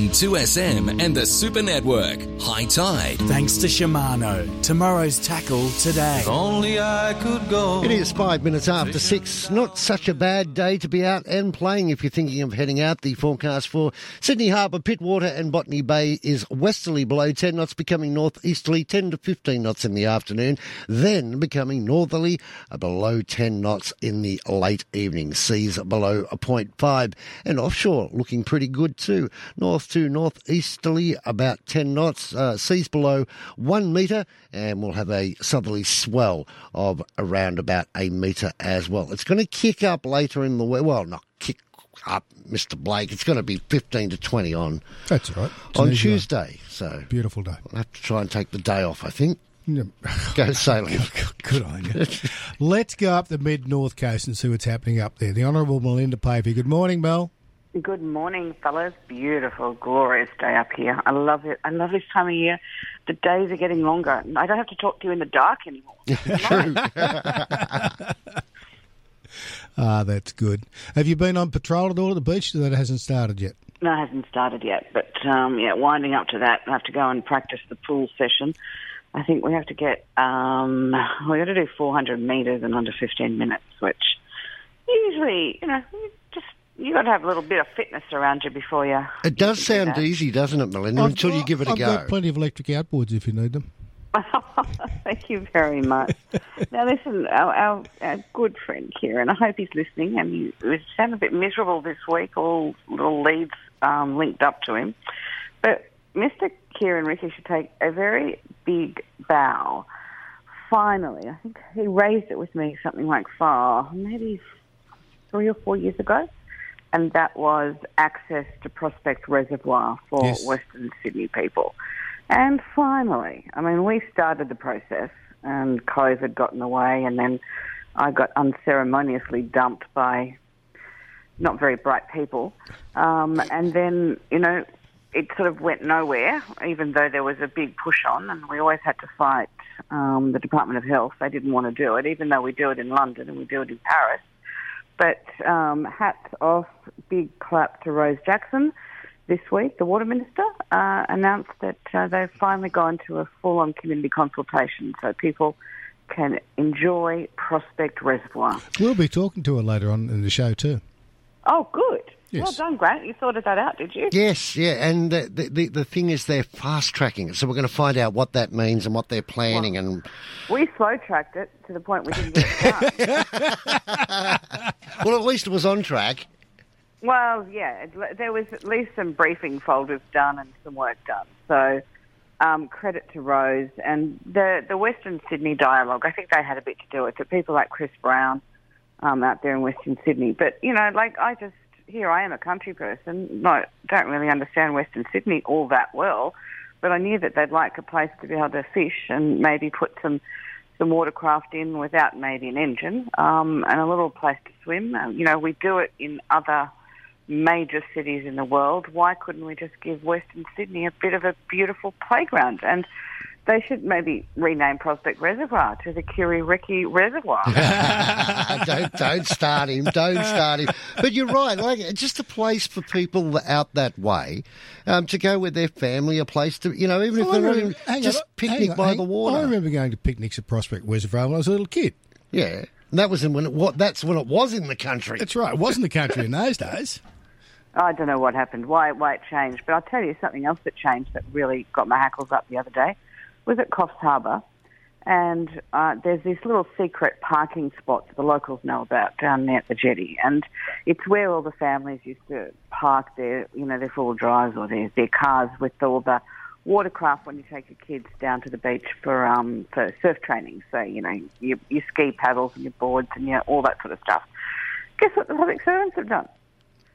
on 2SM and the Super Network. Hi-Tide. Thanks to Shimano. Tomorrow's tackle today. If Only I could go. It is five minutes after six. Not such a bad day to be out and playing if you're thinking of heading out. The forecast for Sydney Harbour, Pittwater, and Botany Bay is westerly below 10 knots, becoming northeasterly 10 to 15 knots in the afternoon, then becoming northerly below 10 knots in the late evening. Seas below a 0.5 and offshore looking pretty good too. North to northeasterly about 10 knots, uh, seas below one metre, and we'll have a southerly swell of around about a metre as well. It's going to kick up later in the week. Well, not kick up, Mr. Blake. It's going to be 15 to 20 on That's all right. It's on an easy one. Tuesday. So Beautiful day. I'll have to try and take the day off, I think. Go sailing. Good on you. Let's go up the mid north coast and see what's happening up there. The Honourable Melinda Pavey. Good morning, Mel. Good morning, fellas. Beautiful, glorious day up here. I love it. I love this time of year. The days are getting longer. I don't have to talk to you in the dark anymore. True. Ah, that's good. Have you been on patrol at all at the beach? That hasn't started yet. No, it hasn't started yet, but um, yeah, winding up to that, I have to go and practice the pool session. I think we have to get um, we got to do 400 meters in under 15 minutes, which usually, you know, you just got to have a little bit of fitness around you before you. It does you can do sound easy, doesn't it, Melinda? I've Until you give it a I've go. got plenty of electric outboards if you need them. Thank you very much. now, listen, our, our, our good friend Keiren, I hope he's listening, and he was sounding a bit miserable this week, all little leads um, linked up to him. But Mr. Keiren Ricky should take a very big bow. Finally, I think he raised it with me something like far, maybe three or four years ago, and that was access to Prospect Reservoir for Yes. Western Sydney people. And finally, I mean, we started the process, and COVID got in the way, and then I got unceremoniously dumped by not very bright people. Um, and then, you know, it sort of went nowhere, even though there was a big push on, and we always had to fight um, the Department of Health. They didn't want to do it, even though we do it in London and we do it in Paris. But um, hats off, big clap to Rose Jackson. This week, the Water Minister uh, announced that uh, they've finally gone to a full on community consultation so people can enjoy Prospect Reservoir. We'll be talking to her later on in the show too. Oh, good. Yes. Well done, Grant. You sorted that out, did you? Yes, yeah, and the, the the thing is they're fast tracking it, so we're going to find out what that means and what they're planning. And We slow tracked it to the point we didn't get it well, at least it was on track. well, yeah, there was at least some briefing folders done and some work done. So um, credit to Rose and the the Western Sydney dialogue. I think they had a bit to do with it. People like Chris Brown um, out there in Western Sydney. But you know, like I just here I am a country person. Not don't really understand Western Sydney all that well, but I knew that they'd like a place to be able to fish and maybe put some some watercraft in without maybe an engine um, and a little place to swim. Um, you know, we do it in other major cities in the world. Why couldn't we just give Western Sydney a bit of a beautiful playground? And they should maybe rename Prospect Reservoir to the Kiririki Reservoir. don't don't start him. Don't start him. But you're right. Like just a place for people out that way um, to go with their family. A place to you know, even if Well, I they're remember- even, hang just on, picnic on, by hang- the water. I remember going to picnics at Prospect Reservoir when I was a little kid. Yeah, and that was in when it, what that's when it was in the country. That's right. It wasn't the country in those days. I don't know what happened, why, why it changed, but I'll tell you something else that changed that really got my hackles up the other day. Was at Coffs Harbour, and uh, there's this little secret parking spot that the locals know about down at the jetty, and it's where all the families used to park their, you know, their four-wheel drives or their, their cars with all the watercraft when you take your kids down to the beach for um for surf training. So you know your, your ski paddles and your boards and your, all that sort of stuff. Guess what the public servants have done?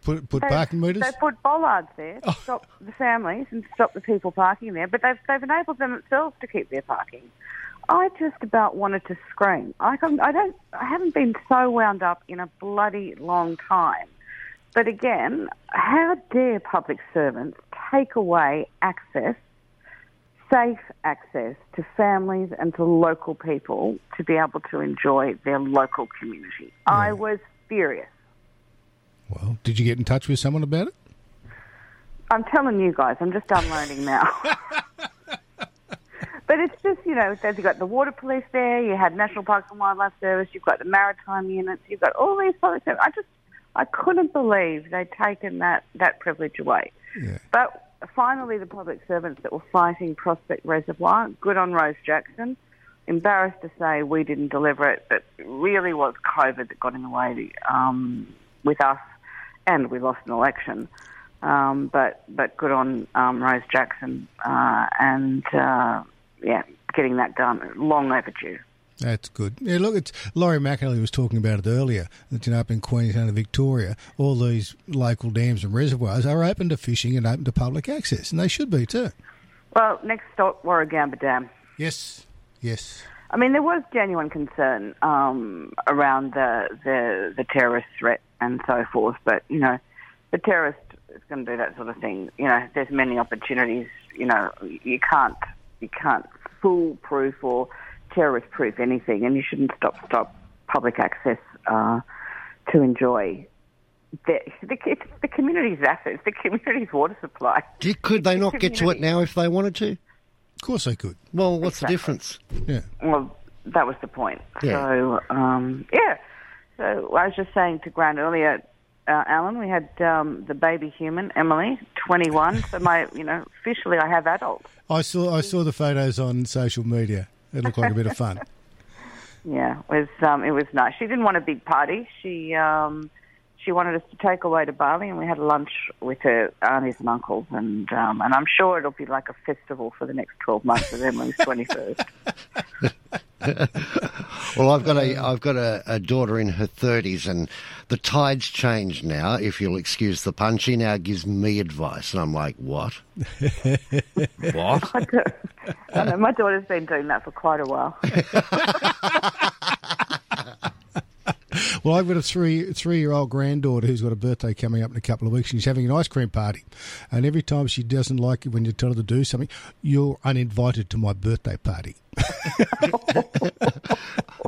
Put, put They- parking meters. They put bollards there to oh. stop the families and stop the people parking there, but they've they've enabled them themselves to keep their parking. I just about wanted to scream. I can, I don't I haven't been so wound up in a bloody long time. But again, how dare public servants take away access, safe access to families and to local people to be able to enjoy their local community? I was furious. Well, did you get in touch with someone about it? I'm telling you guys, I'm just unlearning now. but it's just, you know, you've got the water police there, you had National Parks and Wildlife Service, you've got the maritime units, you've got all these public services. I just, I couldn't believe they'd taken that, that privilege away. Yeah. But finally, the public servants that were fighting Prospect Reservoir, good on Rose Jackson. Embarrassed to say we didn't deliver it, but it really was COVID that got in the way um, with us, and we lost an election. Um, but but good on um, Rose Jackson uh, and uh, yeah, getting that done. Long overdue. That's good. Yeah, look, it's Laurie McAnally was talking about it earlier. That you know, up in Queensland and Victoria, all these local dams and reservoirs are open to fishing and open to public access, and they should be too. Well, next stop, Warragamba Dam. Yes, yes. I mean, there was genuine concern um, around the, the the terrorist threat and so forth, but you know, the terrorist is going to do that sort of thing. You know, there's many opportunities. You know, you can't you can't foolproof or terrorist proof anything, and you shouldn't stop stop public access uh, to enjoy. The, the, it's the community's assets, the community's water supply. Did, could they not get to it now if they wanted to? Of course they could. Well, what's Exactly. the difference? Yeah. Well, that was the point. Yeah. So, um, yeah. So I was just saying to Grant earlier, uh, Alan, we had um, the baby human, Emily, 21. so my, you know, officially I have adults. I saw I saw the photos on social media. It looked like a bit of fun. Yeah, it was um, it was nice. She didn't want a big party. She um, she wanted us to take her away to Bali, and we had lunch with her aunties and uncles, and um, and I'm sure it'll be like a festival for the next 12 months of Emily's 21st. Well, I've got a I've got a, a daughter in her thirties, and the tide's changed now. If you'll excuse the pun, she now gives me advice, and I'm like, what? what? I know my daughter's been doing that for quite a while. Well, I've got a three three year old granddaughter who's got a birthday coming up in a couple of weeks, and she's having an ice cream party. And every time she doesn't like it when you tell her to do something, you're uninvited to my birthday party.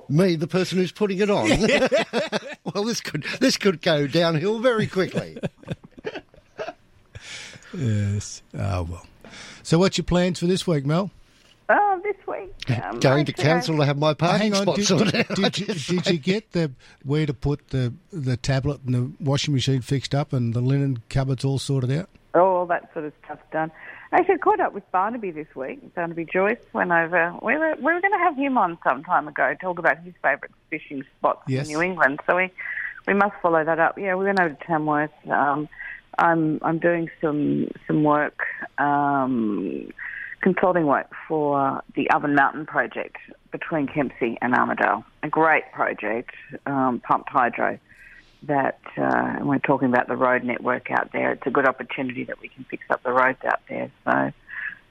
Me, the person who's putting it on. well, this could this could go downhill very quickly. Yes. Oh well. So, what's your plans for this week, Mel? Oh, this week. Um, Going to actually, council to have my parking Hang on. spot Did, sorted did, out. did, you, did you get the where to put the the tablet and the washing machine fixed up and the linen cupboards all sorted out? Oh, all that sort of stuff done. Actually, I caught up with Barnaby this week. Barnaby Joyce went over. We were, we were going to have him on some time ago, talk about his favourite fishing spots Yes. in New England. So we, we must follow that up. Yeah, we went over to Tamworth. Um, I'm I'm doing some some work, um, consulting work for the Oven Mountain project between Kempsey and Armidale. A great project, um, pumped hydro that uh, and we're talking about the road network out there. It's a good opportunity that we can fix up the roads out there. So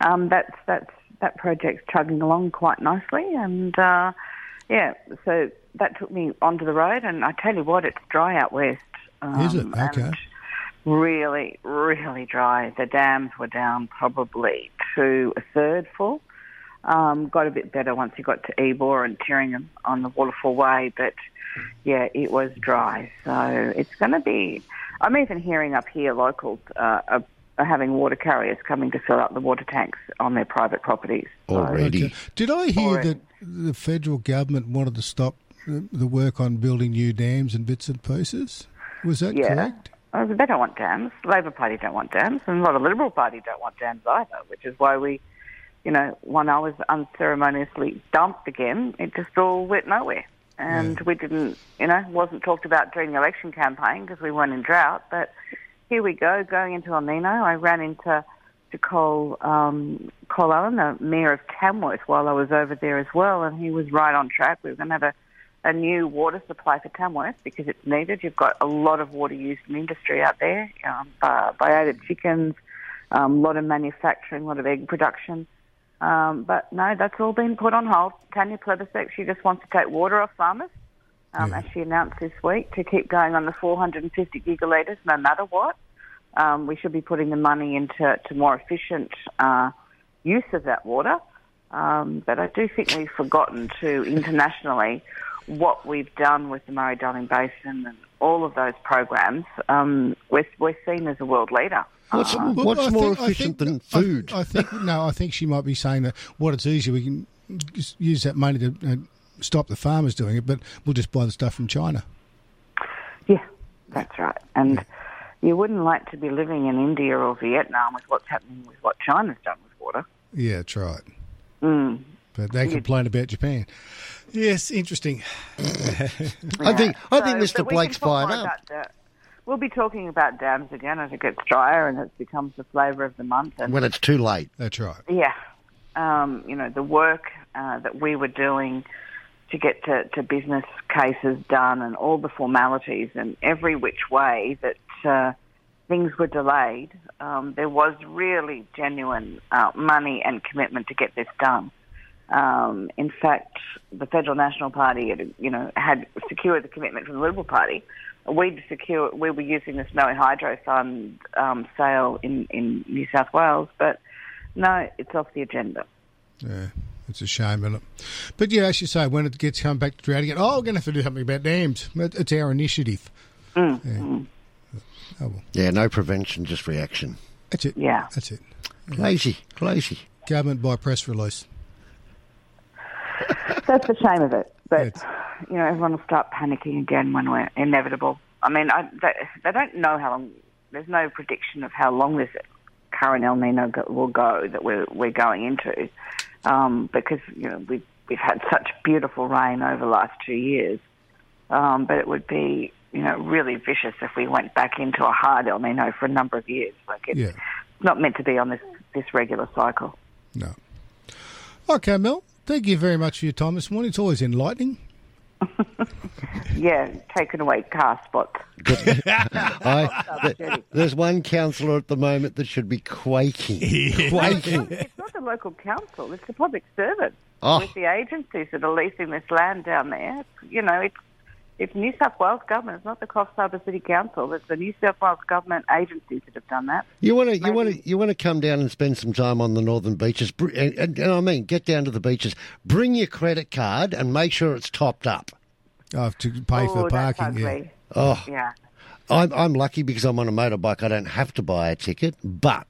um, that's that's that project's chugging along quite nicely, and uh, yeah, so that took me onto the road, and I tell you what, it's dry out west. Um, Is it? Okay. Really, really dry. The dams were down probably to a third full. Um, got a bit better once you got to Ebor and Tyringham on the Waterfall Way, but yeah, it was dry. So it's going to be. I'm even hearing up here locals uh, are, are having water carriers coming to fill up the water tanks on their private properties. So- Already. Okay. Did I hear Already. that the federal government wanted to stop the, the work on building new dams and bits and pieces? Was that Yeah. correct? Oh, they don't want dams. Labor Party don't want dams, and a lot of Liberal Party don't want dams either. Which is why we, you know, when I was unceremoniously dumped again, it just all went nowhere, and we didn't, you know, wasn't talked about during the election campaign because we weren't in drought. But here we go, going into El Nino. I ran into to Cole um, Cole Allen, the mayor of Tamworth, while I was over there as well, and he was right on track. We were going to have a a new water supply for Tamworth because it's needed. You've got a lot of water used in industry out there, um, uh, chickens, a um, lot of manufacturing, a lot of egg production. Um, but no, that's all been put on hold. Tanya Plibersek, she just wants to take water off farmers, um, Yeah. as she announced this week, to keep going on the 450 gigalitres no matter what. Um, we should be putting the money into to more efficient uh, use of that water. Um, but I do think we've forgotten to internationally what we've done with the Murray Darling Basin and all of those programs, um, we're, we're seen as a world leader. What's, Well, what's I more think- efficient think- than food? I, think no. I think she might be saying that what it's easier we can just use that money to uh, stop the farmers doing it, but we'll just buy the stuff from China. Yeah, that's right. And you wouldn't like to be living in India or Vietnam with what's happening with what China's done with water. Yeah, that's right. Mm. But they complain about Japan. Yes, interesting. I think I think Mr. Blake's can talk fired up. about the- We'll be talking about dams again as it gets drier and it becomes the flavour of the month. And When it's too late. That's right. yeah, um, you know, the work uh, that we were doing to get to, to business cases done and all the formalities and every which way that uh, things were delayed, um, there was really genuine uh, money and commitment to get this done. Um, in fact, the Federal National Party, had, you know, had secured the commitment from the Liberal Party. We'd secure, we were using the Snowy Hydro Fund um, sale in, in New South Wales, but no, it's off the agenda. Yeah, it's a shame, isn't it? But yeah, as you say, when it gets come back to drought again, oh, we're going to have to do something about dams. It's our initiative. Mm, Yeah. Oh well, Yeah, no prevention, just reaction. that's it. Yeah. that's it. Lazy, lazy. Government by press release. That's the shame of it. But Yes. you know, everyone will start panicking again when we're inevitable. I mean, I, they, they don't know how long. There's no prediction of how long this current El Nino go, will go that we're we're going into, um, because you know we've we've had such beautiful rain over the last two years. Um, but it would be you know really vicious if we went back into a hard El Nino for a number of years. Like it's Yeah. not meant to be on this this regular cycle. No. Okay, Mel. Thank you very much for your time this morning. It's always enlightening. Yeah, taken away car spots. I, there's one councillor at the moment that should be quaking. quaking. It's not the local council; it's the public servant Oh. with the agencies that are leasing this land down there. You know, it's it's New South Wales government. It's not the Coffs Harbour City Council. It's the New South Wales government agencies that have done that. You want to, you want to, you want to come down and spend some time on the northern beaches, and, and, and I mean, get down to the beaches. Bring your credit card and make sure it's topped up. Oh, to pay for oh, the parking. Yeah. Oh, Yeah. I'm, I'm lucky because I'm on a motorbike. I don't have to buy a ticket, but,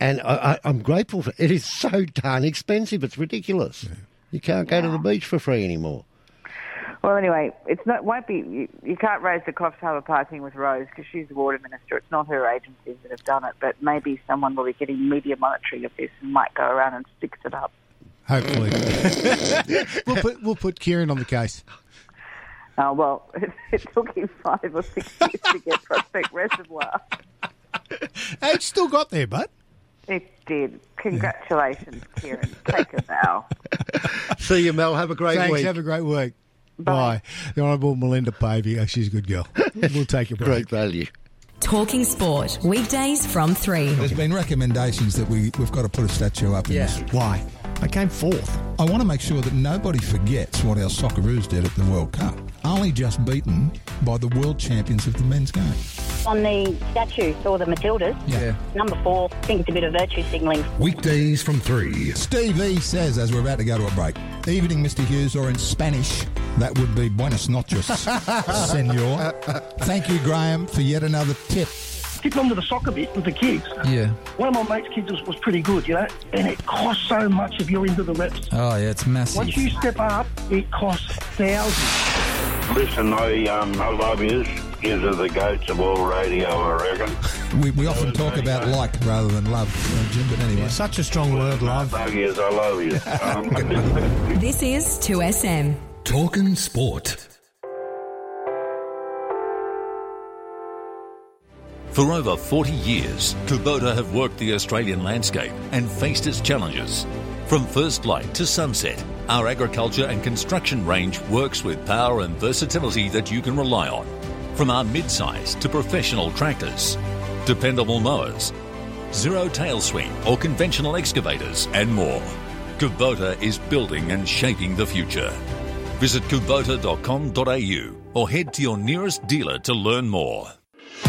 and I, I, I'm grateful for it. Is so darn expensive. It's ridiculous. You can't go to the beach for free anymore. Well, anyway, it's not. Won't be. You, you can't raise the Coffs Harbour parking with Rose because she's the water minister. It's not her agencies that have done it, but maybe someone will be getting media monitoring of this and might go around and fix it up. Hopefully. we'll put we'll put Keiren on the case. Oh, well, it, it took him five or six years to get Prospect Reservoir. Hey, it's still got there, but It did. Congratulations, Keiren. Take a bow. See you, Mel. Have a great thanks. week. Have a great week. Bye. The Honourable Melinda Pavey. Oh, she's a good girl. We'll take a break. great value. Talking Sport, weekdays from 3. There's been recommendations that we, we've got to put a statue up in Yeah. this. Why? I came fourth. I want to make sure that nobody forgets what our Socceroos did at the World Cup. Only just beaten by the world champions of the men's game. On the statue or the Matildas, Yeah. number four, I think it's a bit of virtue signalling. Weekdays from 3. Steve E says, as we're about to go to a break, evening, Mr. Hughes, or in Spanish, that would be buenas noches, senor. Thank you, Graham, for yet another tip. Tip onto the soccer bit with the kids. Yeah. One of my mates' kids was, was pretty good, you know, and it costs so much if you're into the reps. Oh, yeah, it's massive. Once you step up, it costs thousands. Listen, I, um, I love you. Gives are the goats of all radio, I reckon. We, we often talk about like rather than love, uh, Jim, but anyway. Such a strong word, love. Love yous, I love you. Um, This is 2SM. Talking Sport. For over 40 years, Kubota have worked the Australian landscape and faced its challenges. From first light to sunset, our agriculture and construction range works with power and versatility that you can rely on. From our mid-size to professional tractors, dependable mowers, zero tail swing or conventional excavators, and more. Kubota is building and shaping the future. Visit kubota.com.au or head to your nearest dealer to learn more.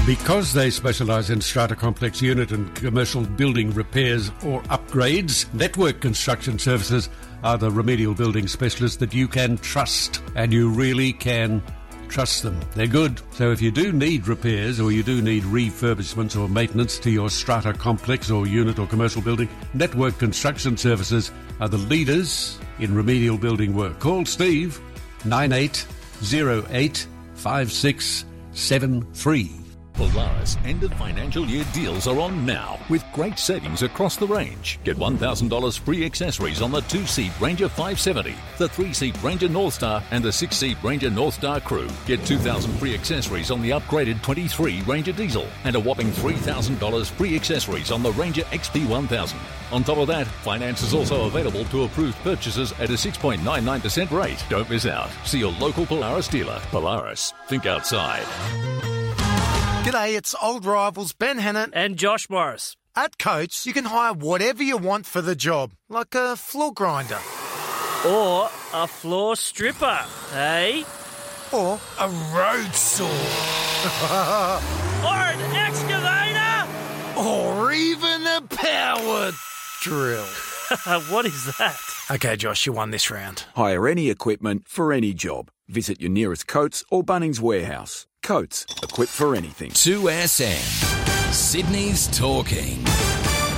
Because they specialise in strata complex unit and commercial building repairs or upgrades, Network Construction Services are the remedial building specialists that you can trust, and you really can trust them. They're good. So if you do need repairs or you do need refurbishments or maintenance to your strata complex or unit or commercial building, Network Construction Services are the leaders in remedial building work. Call Steve 9808 5673. Polaris end of financial year deals are on now with great savings across the range. Get $1,000 free accessories on the two seat Ranger 570, the three seat Ranger Northstar, and the six seat Ranger Northstar Crew. Get 2000 free accessories on the upgraded 23 Ranger Diesel and a whopping $3,000 free accessories on the Ranger XP 1000. On top of that, finance is also available to approved purchases at a 6.99% rate. Don't miss out. See your local Polaris dealer. Polaris, think outside. G'day, it's old rivals Ben Hannant and Josh Morris. At Coates, you can hire whatever you want for the job, like a floor grinder. Or a floor stripper, eh? Or a road saw. or an excavator. Or even a power drill. what is that? Okay, Josh, you won this round. Hire any equipment for any job. Visit your nearest Coates or Bunnings warehouse. Coates, equipped for anything. 2SM. Sydney's talking.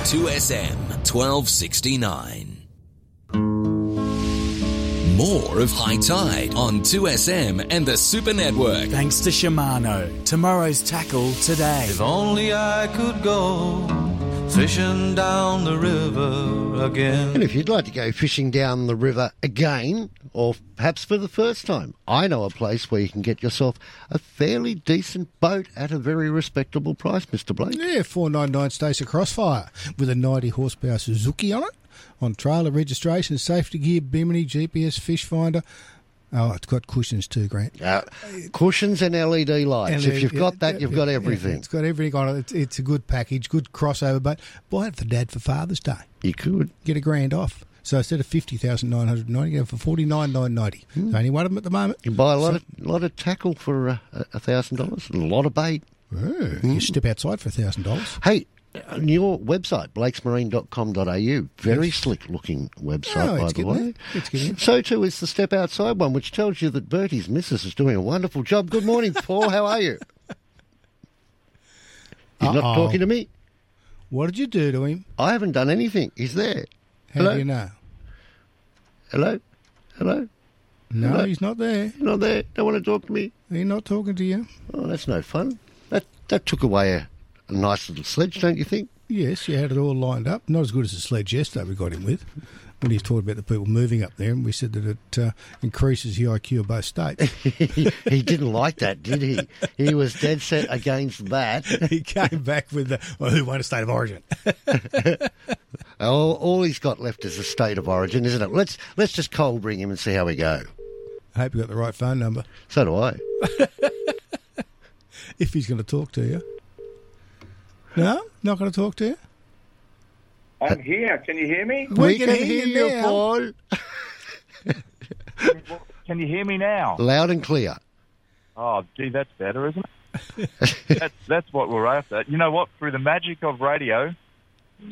2SM 1269. More of Hi-Tide on 2SM and the Super Network. Thanks to Shimano. Tomorrow's tackle today. If only I could go fishing down the river again. And if you'd like to go fishing down the river again, or perhaps for the first time, I know a place where you can get yourself a fairly decent boat at a very respectable price, Mr. Blake. Yeah, 499 Stacer Crossfire with a 90 horsepower Suzuki on it, on trailer registration, safety gear, bimini, GPS, fish finder. Oh, it's got cushions too, Grant. Uh, cushions and LED lights. And, if you've got that, you've got everything. It's got everything on it. It's, it's a good package, good crossover. But buy it for Dad for Father's Day. You could get a grand off. So instead of fifty thousand nine hundred ninety, get it for forty nine nine ninety. Hmm. Only one of them at the moment. You can buy a lot So- of lot of tackle for uh, a thousand dollars, and a lot of bait. Oh, You step outside for a thousand dollars. Hey, on your website, blakesmarine.com.au, very slick looking website, Oh, by the way. So too is the Step Outside one, which tells you that Bertie's missus is doing a wonderful job. Good morning, Paul. How are you? He's not Uh-oh. talking to me. What did you do to him? I haven't done anything. He's there. How Hello? do you know? Hello? Hello? No, Hello? he's not there. Not there. Don't want to talk to me. He's not talking to you. Oh, that's no fun. That that took away a nice little sledge, don't you think? Yes, you had it all lined up. Not as good as the sledge yesterday we got him with. When he was talking about the people moving up there, and we said that it uh, increases the IQ of both states. he, he didn't like that, did he? He was dead set against that. he came back with the well, who won a state of origin. all, all he's got left is a state of origin, isn't it? Let's let's just cold bring him and see how we go. I hope you got the right phone number. So do I. If he's going to talk to you. No, not going to talk to you. I'm here. Can you hear me? We, can, hear you, now. Paul. Can you hear me now? Loud and clear. Oh, gee, that's better, isn't it? that's that's what we're after. You know what? Through the magic of radio,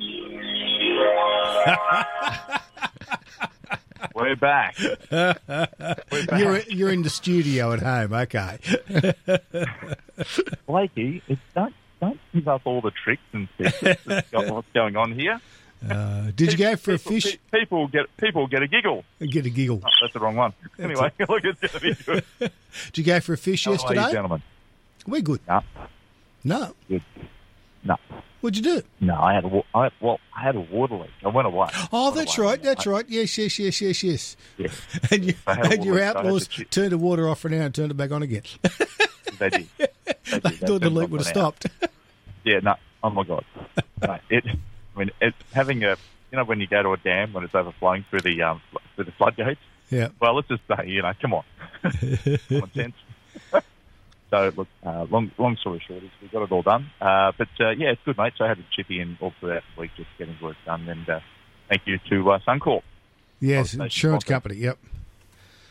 we're back. We're back. You're you're in the studio at home. Okay. Blakey, it, don't don't give up all the tricks and secrets. that's what's going on here? Uh, did you go for a fish? People get people get a giggle. Get a giggle. Oh, that's the wrong one. Anyway, look, it's going to be good. Did you go for a fish How are you, yesterday? gentlemen? We're good. No, No. good. No, What'd you do? no. I had a I, well, I had a water leak. I went away. Oh, Went that's away. right. That's right. Yes, yes, yes, yes, yes. Yeah. And, you, I and your I outlaws to turned the water off for an hour and turned it back on again. They did. They, did. They thought the leak would have stopped. Yeah, no. Oh my god. no, it. I mean, it, having a. You know, when you go to a dam when it's overflowing through the um through the floodgates. Yeah. Well, let's just say, you know, come on, common sense. So, look, uh, long long story short, is we got it all done. Uh, but uh, yeah, it's good, mate. So I had to chip in all throughout the week just getting work done, and uh, thank you to uh, Suncorp. Yes, insurance company. Yep.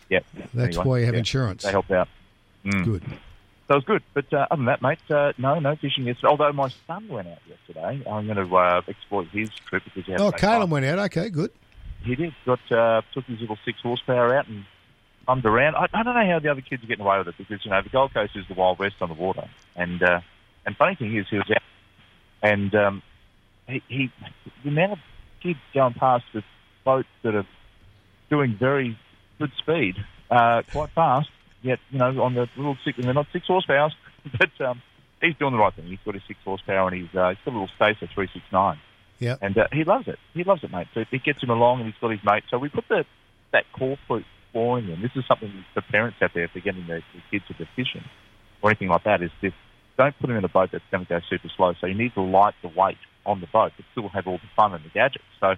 Yep. That's Anyway, why you have yeah, insurance. They helped out. Mm. Good. So it was good. But uh, other than that, mate, uh, no, no fishing yesterday. Although my son went out yesterday. I'm going to uh, exploit his trip because he had Oh, Caleb went out. Okay, good. He did. Got uh, took his little six horsepower out and bummed around. I, I don't know how the other kids are getting away with it because you know the Gold Coast is the Wild West on the water, and uh, and funny thing is he was out, and um, he, he the amount of kids going past with boats that are doing very good speed, uh, quite fast. Yet you know on the little six, and they're not six horsepower, but um, he's doing the right thing. He's got his six horsepower and he's uh, he's got a little Stacer three six nine. Yeah. And uh, he loves it. He loves it, mate. So it gets him along, and he's got his mate. So we put the that core fruit flooring in. This is something for parents out there if they're getting their, their kids to fishing or anything like that. Is this don't put them in a boat that's going to go super slow. So you need to light the weight on the boat, but still have all the fun and the gadgets. So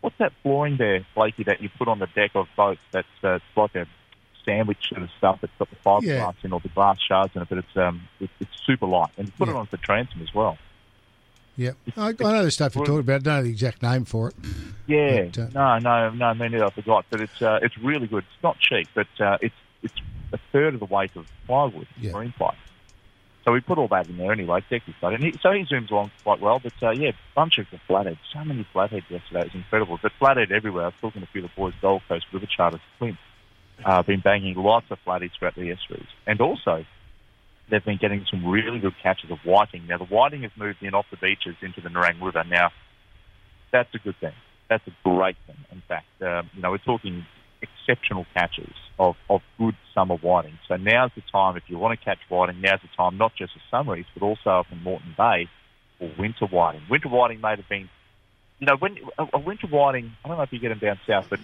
what's that flooring there, Blakey, that you put on the deck of boats? That's uh, it's like a sandwich sort of stuff that's got the fiberglass Yeah. in or the glass shards in it, but it's um it, it's super light. And you put it Yeah. on the transom as well. Yeah. I, I know the stuff you're talking about. I don't know the exact name for it. Yeah, But, uh, no, no, no, me neither. I forgot, but it's uh, it's really good. It's not cheap, but uh, it's it's a third of the weight of plywood, marine ply. So we put all that in there anyway. Is and he, so he zooms along quite well. But uh, yeah, bunch of the flathead. So many flathead yesterday. It was incredible. But flathead everywhere. I was talking to a few of the boys, Gold Coast River Charters, Clint. Uh, been banging lots of flatheads throughout the estuaries, and also they've been getting some really good catches of whiting. Now the whiting has moved in off the beaches into the Nerang River. Now that's a good thing. That's a great thing. In fact, um, you know, we're talking exceptional catches of, of good summer whiting. So now's the time, if you want to catch whiting, now's the time, not just for summaries, but also up in Moreton Bay for winter whiting. Winter whiting may have been, you know, when a, a winter whiting, I don't know if you get them down south, but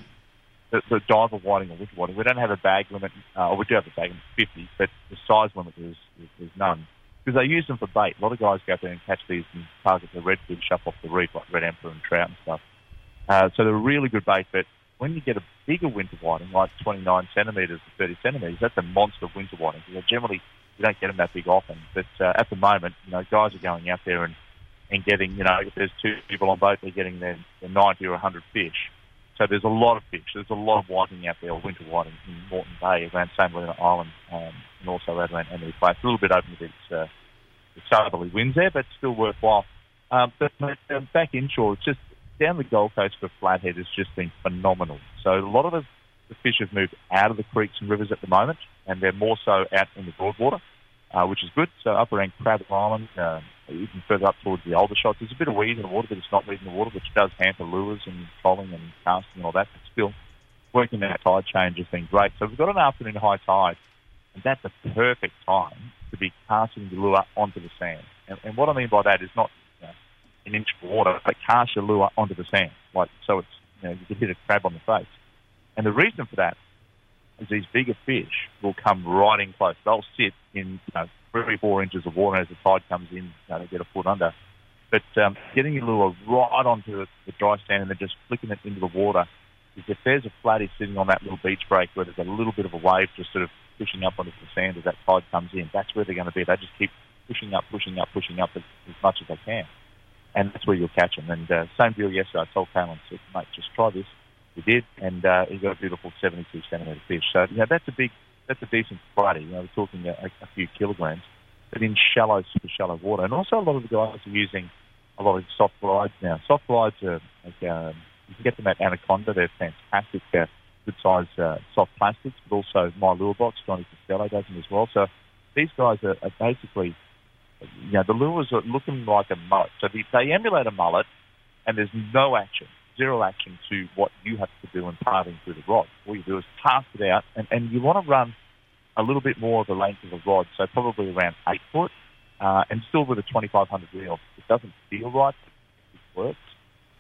the, the diver whiting or winter whiting, we don't have a bag limit, uh, or we do have a bag limit of 50, but the size limit is, is, is none. Because they use them for bait. A lot of guys go out there and catch these and target the redfish up off the reef, like red emperor and trout and stuff. Uh, so they're really good bait, but when you get a bigger winter whiting, like 29 centimetres to 30 centimetres, that's a monster winter whiting. Know, generally, you don't get them that big often. But uh, at the moment, you know, guys are going out there and, and getting, you know, if there's two people on boat, they're getting their, their 90 or 100 fish. So there's a lot of fish. There's a lot of whiting out there, winter whiting in Moreton Bay, around St. Helena Island, um, and also around Emily Place. A little bit open to its, uh, the southerly winds there, but still worthwhile. Um, but uh, back inshore, it's just down the Gold Coast for flathead has just been phenomenal. So a lot of the, the fish have moved out of the creeks and rivers at the moment, and they're more so out in the broadwater, uh, which is good. So up around Crab Island, uh, even further up towards the Aldershots, there's a bit of weed in the water, but it's not weed in the water, which does hamper lures and trolling and casting and all that. But still, working that tide change has been great. So we've got an afternoon high tide, and that's a perfect time to be casting the lure onto the sand. And, and what I mean by that is not you know, an inch of water, but cast your lure onto the sand, like so it's you know you can hit a crab on the face. And the reason for that is these bigger fish will come right in close. They'll sit in you know three four inches of water as the tide comes in. You know, they get a foot under. But um, getting your lure right onto the, dry sand and then just flicking it into the water is if there's a flatty sitting on that little beach break where there's a little bit of a wave just sort of pushing up onto the sand as that tide comes in, that's where they're going to be. They just keep pushing up, pushing up, pushing up as, as much as they can. And that's where you'll catch them. And uh, same deal yesterday. I told Callan, I said, mate, just try this. He did, and uh, he got a beautiful 72 centimetre fish. So, you know, that's a big, that's a decent flatty. You know, we're talking a, a few kilograms, but in shallow, super shallow water. And also a lot of the guys are using a lot of soft glides now. Soft glides are, like, uh, you can get them at Anaconda. They're fantastic, uh, good size uh, soft plastics, but also my lure box, Johnny Costello does them as well. So these guys are, are basically, you know, the lures are looking like a mullet. So they, they emulate a mullet, and there's no action, zero action to what you have to do in parting through the rod. All you do is cast it out, and, and you want to run a little bit more of the length of the rod, so probably around eight foot, uh, and still with a 2500 reel. It doesn't feel right, it works.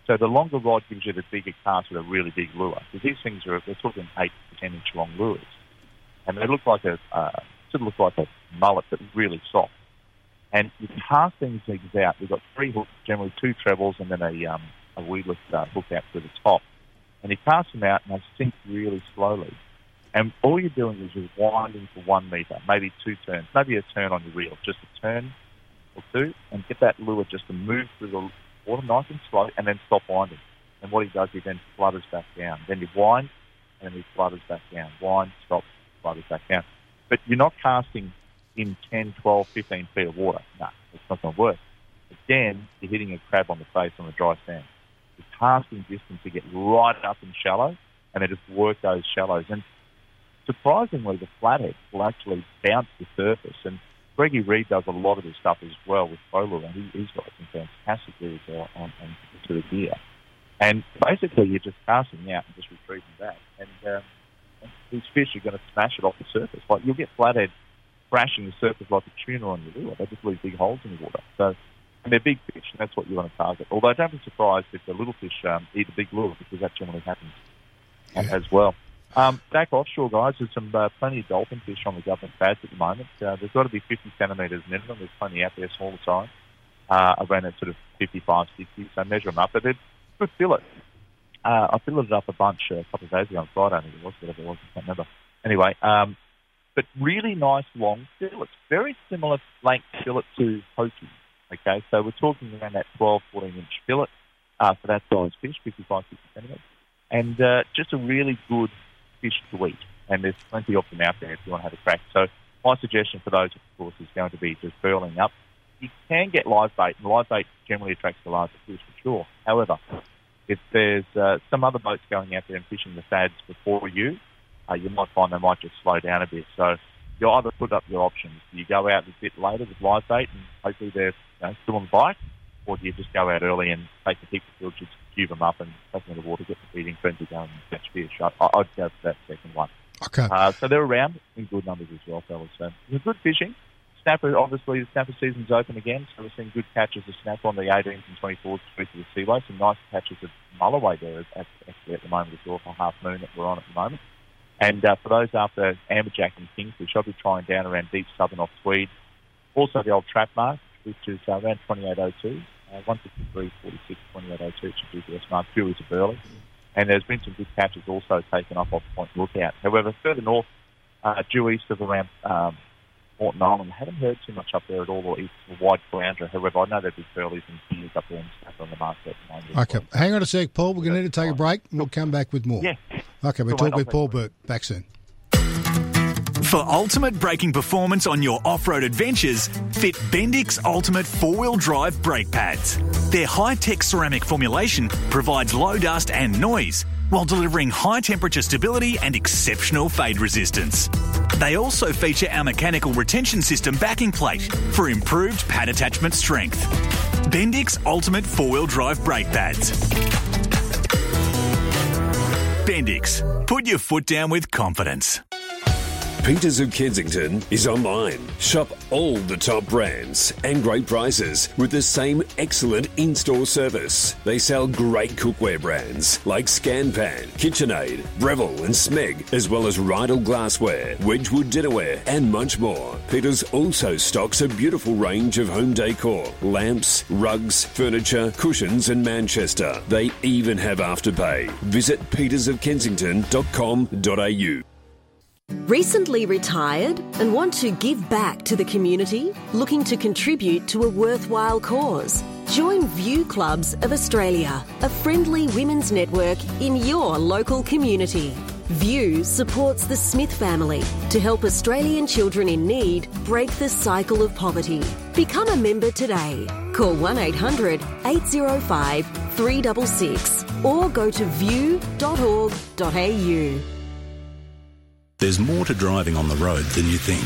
So the longer rod gives you the bigger cast with a really big lure. Because these things are, they're talking eight to ten inch long lures. And they look like a, uh, sort of look like a mullet, but really soft. And you cast things things out. We've got three hooks, generally two trebles, and then a, um, a weedless uh, hook out to the top. And you cast them out, and they sink really slowly. And all you're doing is you're winding for one metre, maybe two turns, maybe a turn on your reel, just a turn or two, and get that lure just to move through the water nice and slow, and then stop winding. And what he does, he then flutters back down. Then you wind, and then he flutters back down. Wind, stop, flutters back down. But you're not casting in 10, 12, 15 feet of water. No, it's not going to work. Again, you're hitting a crab on the face on the dry sand. The casting distance to get right up in shallow and then just work those shallows. And surprisingly, the flathead will actually bounce the surface. And Greggy Reed does a lot of this stuff as well with Polo, and he, he's got some fantastic reels on, on, on to the gear. And basically, you're just casting out and just retrieving back. And um, these fish are going to smash it off the surface. Like you'll get flathead crashing the surface like a tuna on your lure. They just leave big holes in the water. So, and they're big fish, and that's what you want to target. Although don't be surprised if the little fish um, eat a big lure because that generally happens um, as well. Um, back offshore, guys, there's some uh, plenty of dolphin fish on the government pads at the moment. Uh, there's got to be 50 centimetres minimum. There's plenty out there, smaller size, uh, around at sort of 55, 60. So measure them up. But they're good fillet. Uh, I filleted up a bunch uh, a couple of days ago on Friday, I think it was, whatever it was, I can't remember. Anyway, um, but really nice long fillets. Very similar length fillet to pokie. Okay, so we're talking around that 12, 14 inch fillet uh, for that size fish, 55, 60 centimetres. And uh, just a really good fish to eat. And there's plenty of them out there if you want to have a crack. So my suggestion for those, of course, is going to be just burling up. You can get live bait, and live bait generally attracts the larger fish for sure. However, if there's uh, some other boats going out there and fishing the fads before you, uh, you might find they might just slow down a bit. So you'll either put up your options. Do you go out a bit later with live bait and hopefully they're you know, still on the bite, or do you just go out early and take the heap of filters, cube them up and take them in the water, get the feeding frenzy going and catch fish? I, I'd go for that second one. Okay. Uh, so they're around in good numbers as well, fellas. So it's good fishing. Snapper, obviously, the snapper season's open again, so we're seeing good catches of snapper on the 18s and 24s through to the seaway. Some nice catches of mulloway there at, actually at the moment, with the for half moon that we're on at the moment. And uh, for those after amberjack and kingfish, I'll be trying down around deep southern off Tweed. Also the old trap mark, which is uh, around 2802, uh, 153, 46, 2802 should be the mark. Furies of burley. And there's been some good catches also taken up off Point Lookout. However, further north, uh, due east of around um, Moreton Island, I haven't heard too much up there at all, or east of Wide Caloundra. However, I know there'd be burleys and fears up there and stuff on the market. at the moment. Okay, hang on a sec, Paul. We're going to need to take a break, and we'll come back with more. Yeah. Okay, we'll talk with Paul Burt. Back soon. For ultimate braking performance on your off road adventures, fit Bendix Ultimate four wheel drive brake pads. Their high tech ceramic formulation provides low dust and noise while delivering high temperature stability and exceptional fade resistance. They also feature our mechanical retention system backing plate for improved pad attachment strength. Bendix Ultimate four wheel drive brake pads. Bendix, put your foot down with confidence. Peters of Kensington is online. Shop all the top brands and great prices with the same excellent in store service. They sell great cookware brands like Scanpan, KitchenAid, Breville, and Smeg, as well as Riedel glassware, Wedgwood dinnerware, and much more. Peters also stocks a beautiful range of home decor, lamps, rugs, furniture, cushions, and Manchester. They even have afterpay. Visit petersofkensington.com.au. Recently retired and want to give back to the community? Looking to contribute to a worthwhile cause? Join View Clubs of Australia, a friendly women's network in your local community. View supports the Smith family to help Australian children in need break the cycle of poverty. Become a member today. Call 1 800 805 366 or go to view.org.au. There's more to driving on the road than you think.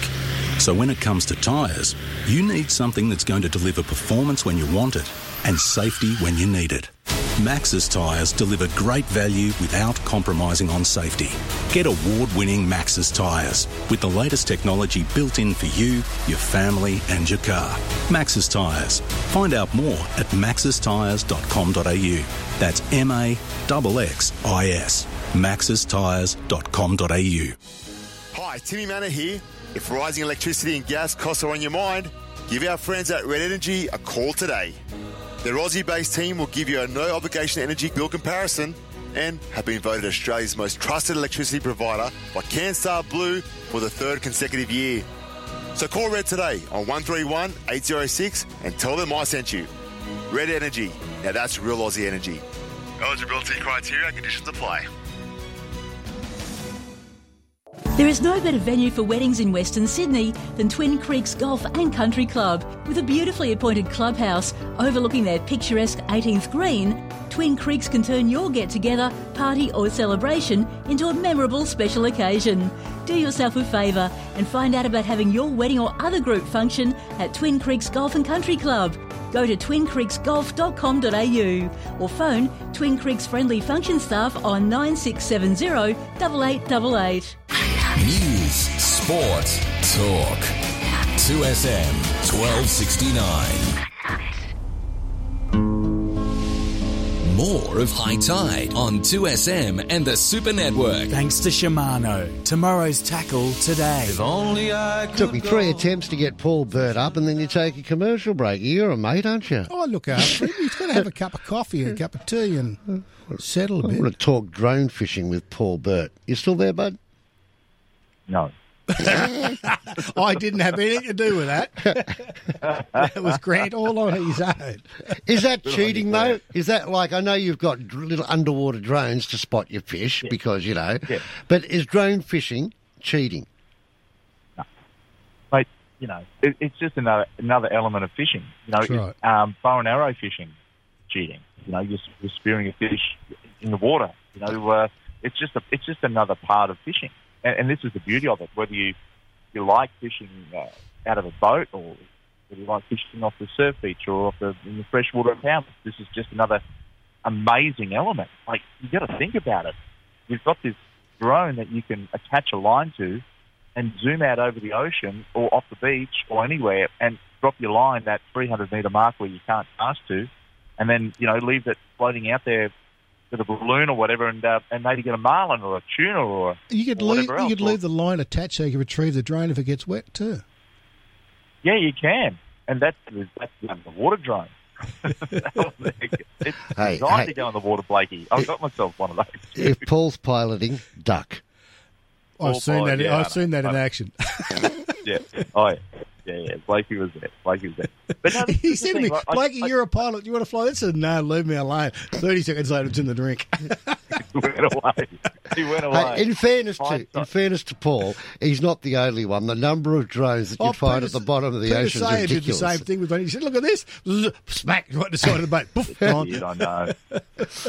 So when it comes to tyres, you need something that's going to deliver performance when you want it and safety when you need it. Maxxis tyres deliver great value without compromising on safety. Get award-winning Maxxis tyres with the latest technology built in for you, your family and your car. Maxxis tyres. Find out more at maxxistyres.com.au. That's M-A-X-X-I-S. maxxistyres.com.au. Hi, Timmy Manor here. If rising electricity and gas costs are on your mind, give our friends at Red Energy a call today. Their Aussie based team will give you a no obligation energy bill comparison and have been voted Australia's most trusted electricity provider by CanStar Blue for the third consecutive year. So call Red today on 131 806 and tell them I sent you. Red Energy. Now that's real Aussie energy. Eligibility criteria and conditions apply. There is no better venue for weddings in Western Sydney than Twin Creeks Golf and Country Club. With a beautifully appointed clubhouse overlooking their picturesque 18th green, Twin Creeks can turn your get together, party, or celebration into a memorable special occasion. Do yourself a favour and find out about having your wedding or other group function at Twin Creeks Golf and Country Club. Go to twincreeksgolf.com.au or phone Twin Creeks friendly function staff on 9670 8888. News, sport, talk. 2SM 1269. More of Hi-Tide on 2SM and the Super Network. Thanks to Shimano. Tomorrow's tackle today. If only I Took me three attempts to get Paul Burt up, and then you take a commercial break. You're a mate, aren't you? Oh, look after him. He's got to have a cup of coffee and a cup of tea and settle a I bit. I want to talk drone fishing with Paul Burt. You still there, bud? No. I didn't have anything to do with that. that was Grant all on his own. Is that cheating though? Is that like I know you've got little underwater drones to spot your fish because you know, Yeah. but is drone fishing cheating? Mate, you know, it, it's just another another element of fishing. You know, That's it- um, bow and arrow fishing, cheating. You know, you're, you're spearing a fish in the water. You know, uh, it's just a, it's just another part of fishing, and, and this is the beauty of it. Whether you you like fishing uh, out of a boat or whether you like fishing off the surf beach or off the in the freshwater account, this is just another amazing element. Like you got to think about it. You've got this drone that you can attach a line to and zoom out over the ocean or off the beach or anywhere and drop your line that 300 metre mark where you can't cast to, and then you know leave it floating out there with a balloon or whatever, and uh, and maybe get a marlin or a tuna or You could or leave whatever you could leave the line attached so you can retrieve the drone if it gets wet too. Yeah, you can, and that's that's um, the water drone. it's Hey, designed hey. to go in the water, Blakey. I've got myself one of those. If Paul's piloting, duck. I've Oh, seen boy, that. yeah, I I've seen that in action. yeah. Oh, yeah. Yeah, yeah. Blakey was there. Blakey was there. But no, he said to me, like, "Blakey, I- you're a pilot. You want to fly?" I said, "No, leave me alone." Thirty seconds later, it's in the drink. he went away. He went away. In fairness to in fairness to Paul, he's not the only one. The number of drones that you Oh, find Peter- at the bottom of the Peter ocean is Sayer did the same thing with me. He said, "Look at this!" Smack right the side of the boat. Poof, gone. did, I know.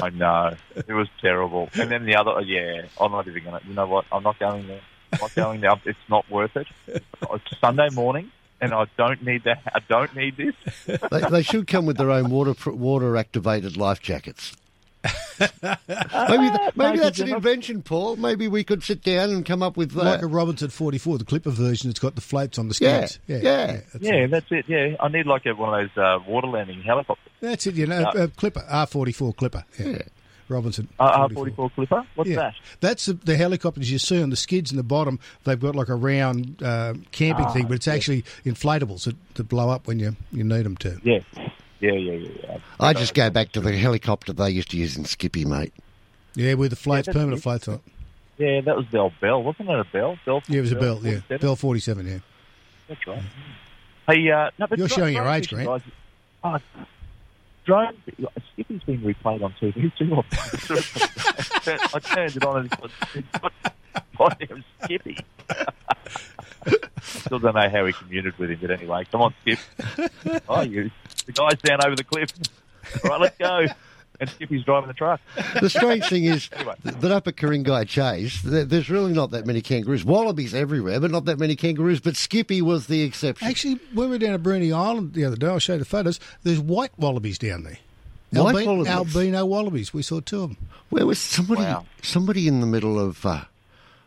I know. It was terrible. And then the other, oh, yeah, I'm not even going to, you know what? I'm not going there. I'm not going there. It's not worth it. It's Sunday morning, and I don't need that. I don't need this. they, they should come with their own water water activated life jackets. maybe th- maybe that's an invention, Paul. Maybe we could sit down and come up with uh, like a Robinson 44, the Clipper version. It's got the floats on the Yeah, skids. yeah. that's, Yeah, that's it. Yeah, I need like a, one of those uh, water landing helicopters. that's it. You know, No. uh, Clipper R44 Clipper. Yeah. Robinson. Uh, 44. R44 Clipper? What's yeah. that? That's the, the helicopters you see on the skids in the bottom. They've got like a round uh, camping Ah, thing, but it's yeah. actually inflatables that, that blow up when you, you need them to. Yeah. Yeah, yeah, yeah. yeah. I just go back to the helicopter they used to use in Skippy, mate. Yeah, with the floats, Yeah, that's permanent it. floats on. Yeah, that was Bell Bell, wasn't it? A Bell? Bell Yeah, it was a belt, yeah. 47? Bell 47, yeah. That's right. Hey, uh, no, but You're showing your age, fishing, Grant. guys- Oh, drone. Skippy's been replayed on TV too. I turned- I turned it on and it's got, got him Skippy. Still don't know how he commuted with him, but anyway, come on, Skip. Oh, you. The guy's down over the cliff. All right, let's go. And Skippy's driving the truck. The strange thing is Anyway. that up at Ku-ring-gai Chase, there's really not that many kangaroos. Wallabies everywhere, but not that many kangaroos. But Skippy was the exception. Actually, when we were down at Bruny Island the other day, I'll show you the photos. There's white wallabies down there. White Albi- wallabies? Albino wallabies. We saw two of them. Where was somebody? Wow. Somebody in the middle of. Uh,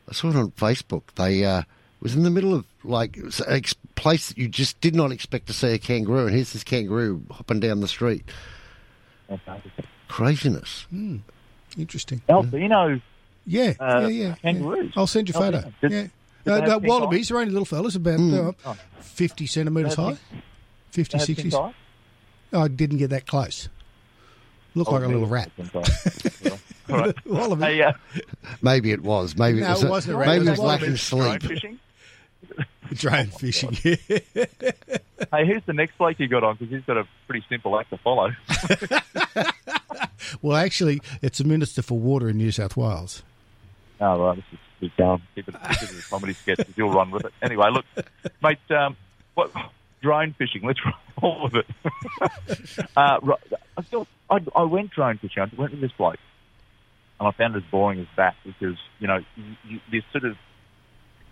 I saw it on Facebook. They uh, was in the middle of like s- a ex- place that you just did not expect to see a kangaroo, and here's this kangaroo hopping down the street. Craziness. Hmm. Interesting. Albino. Yeah, Uh, yeah, yeah. kangaroos. yeah. I'll send you a photo. yeah. Did- yeah. did Uh, they no, have pink wallabies, they're only little fellas, about Mm. uh, 50 centimetres high. had 50, They 60. pink? I didn't get that close. Look Oh, like a little rat. pink eyes. All right. Wallaby. Hey, uh, Maybe it was. Maybe No, it was. It wasn't a rat, maybe it it was was a lacking wallaby. sleep. drone fishing. Drone fishing. Hey, who's the next bloke you got on? Because he's got a pretty simple act to follow. well, actually, it's a Minister for Water in New South Wales. Oh, well, this is going. Keep it, keep it a comedy sketch. You'll run with it. Anyway, look, mate. Um, what drone fishing? Let's roll with it. uh, ri- I still, I, I went drone fishing. I went with this bloke, and I found it as boring as that because you know you, you, this sort of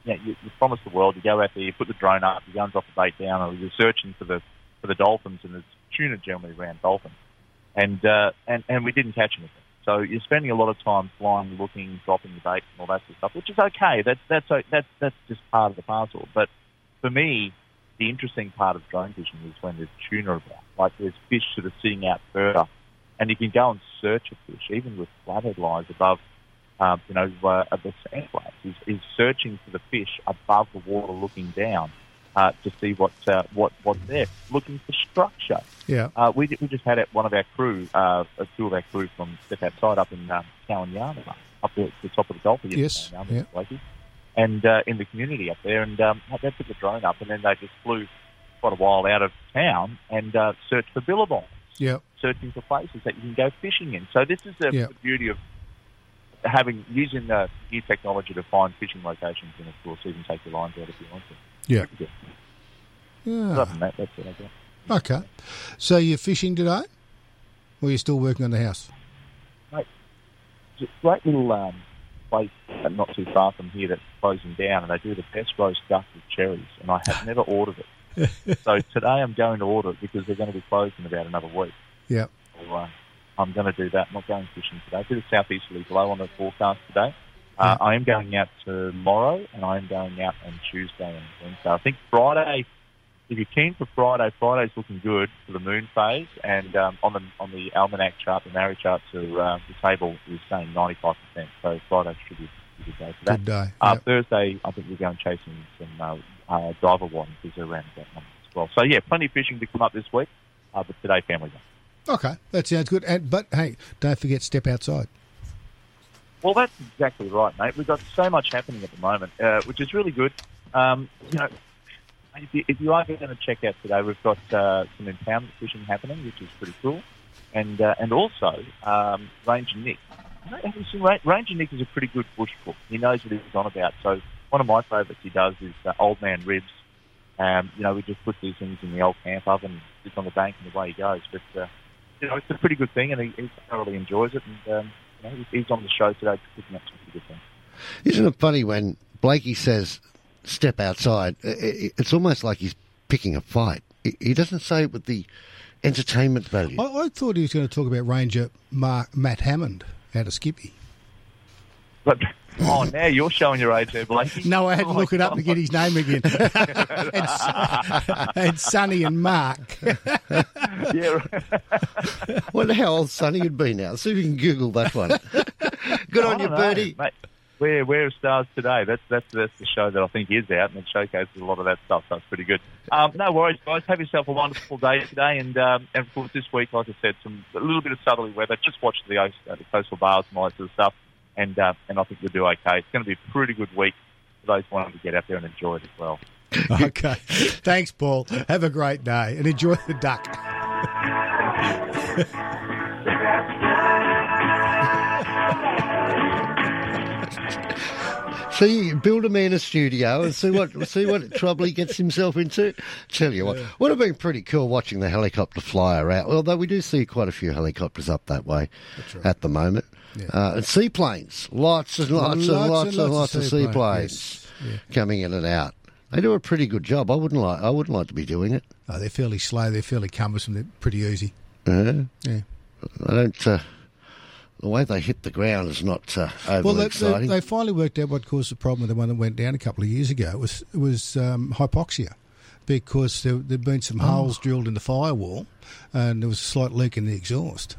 you, know, you, you promise the world. You go out there, you put the drone up, you and drop the bait down, or you're searching for the for the dolphins, and there's tuna generally around dolphins, and uh, and and we didn't catch anything. So you're spending a lot of time flying, looking, dropping the bait, and all that sort of stuff, which is okay. That's that's that's that's just part of the parcel. But for me, the interesting part of drone fishing is when there's tuna about. Like there's fish sort of sitting out further, and you can go and search a fish, even with flathead lines above, um, you know, uh, at the sand flats, is, is searching for the fish above the water, looking down uh, to see what uh, what what's there, looking for structure. Yeah. Uh, we, we just had one of our crew, uh, a two of our crew from Step Outside up in um, Kowanyama, up at the top of the Gulf. Yes, yeah. And uh, in the community up there, and um, they put the drone up, and then they just flew quite a while out of town and uh, searched for billabongs, Yeah. searching for places that you can go fishing in. So this is the, Yeah. the beauty of having using the new technology to find fishing locations, and of course even take your lines out if you want to. Yeah. Yeah. Other than that, that's it. I. Okay. So you're fishing today? Or you're still working on the house? Mate, it's a great little um, place not too far from here that's closing down, and they do the best roast duck with cherries, and I have never ordered it. so today I'm going to order it because they're going to be closed in about another week. Yeah. So, uh, I'm going to do that. I'm not going fishing today. A bit of southeasterly blow on the forecast today. Uh, I am going out tomorrow, and I am going out on Tuesday and Wednesday. I think Friday, if you're keen for Friday, Friday's looking good for the moon phase, and um, on the on the almanac chart, the Mary chart, to uh, the table is saying 95%. So Friday should be a good day for that. Good day. Uh, Thursday, I think we're going chasing some uh, uh, diver wading because around that number as well. So yeah, plenty of fishing to come up this week, uh, but today family day. Okay, that sounds good. And But hey, don't forget step outside. Well, that's exactly right, mate. We've got so much happening at the moment, uh, which is really good. Um, you know, if you, if you are going to check out today, we've got uh, some impoundment fishing happening, which is pretty cool, and uh, and also um, Ranger Nick. You Ranger Nick is a pretty good bush cook. He knows what he's on about. So one of my favourites he does is uh, Old Man Ribs. Um, you know, we just put these things in the old camp oven, sits on the bank, and away he goes. But uh, you know, it's a pretty good thing, and he, he thoroughly enjoys it. And um, you know, he's- he's on the show today cooking up some pretty good things. Isn't it funny when Blakey says, step outside? I- I- It's almost like he's picking a fight. He- He doesn't say it with the entertainment value. I, I thought he was going to talk about Ranger Mark, Matt Hammond out of Skippy. But oh, now you're showing your age there, Blakey. No, I had to Oh, look it up to get his name again. and, and Sonny and Mark. yeah. Wonder how old Sonny would be now. See if you can Google that one. Good I on you, know, Bertie. Mate, we're, we're stars today. That's, that's that's the show that I think is out, and it showcases a lot of that stuff. So it's pretty good. Um, no worries, guys. Have yourself a wonderful day today, and um, and of course this week, like I said, some a little bit of southerly weather. Just watch the, oast- uh, the coastal bars and all that sort of stuff, and uh, and I think we'll do okay. It's going to be a pretty good week for those wanting to get out there and enjoy it as well. okay. Thanks, Paul. Have a great day and enjoy the duck. See, build a man a studio and see what see what trouble he gets himself into. Tell you what, would have been pretty cool watching the helicopter fly around. Although we do see quite a few helicopters up that way at the moment. Uh, and seaplanes, lots and lots, and lots and lots of seaplanes coming in and out. They do a pretty good job. I wouldn't like. I wouldn't like to be doing it. Oh, they're fairly slow. They're fairly cumbersome. They're pretty easy. Uh, Yeah. I don't. Uh, the way they hit the ground is not uh, overly Well, they, they, exciting. they finally worked out what caused the problem with the one that went down a couple of years ago. It was it was um, hypoxia because there there'd been some holes drilled in the firewall, and there was a slight leak in the exhaust,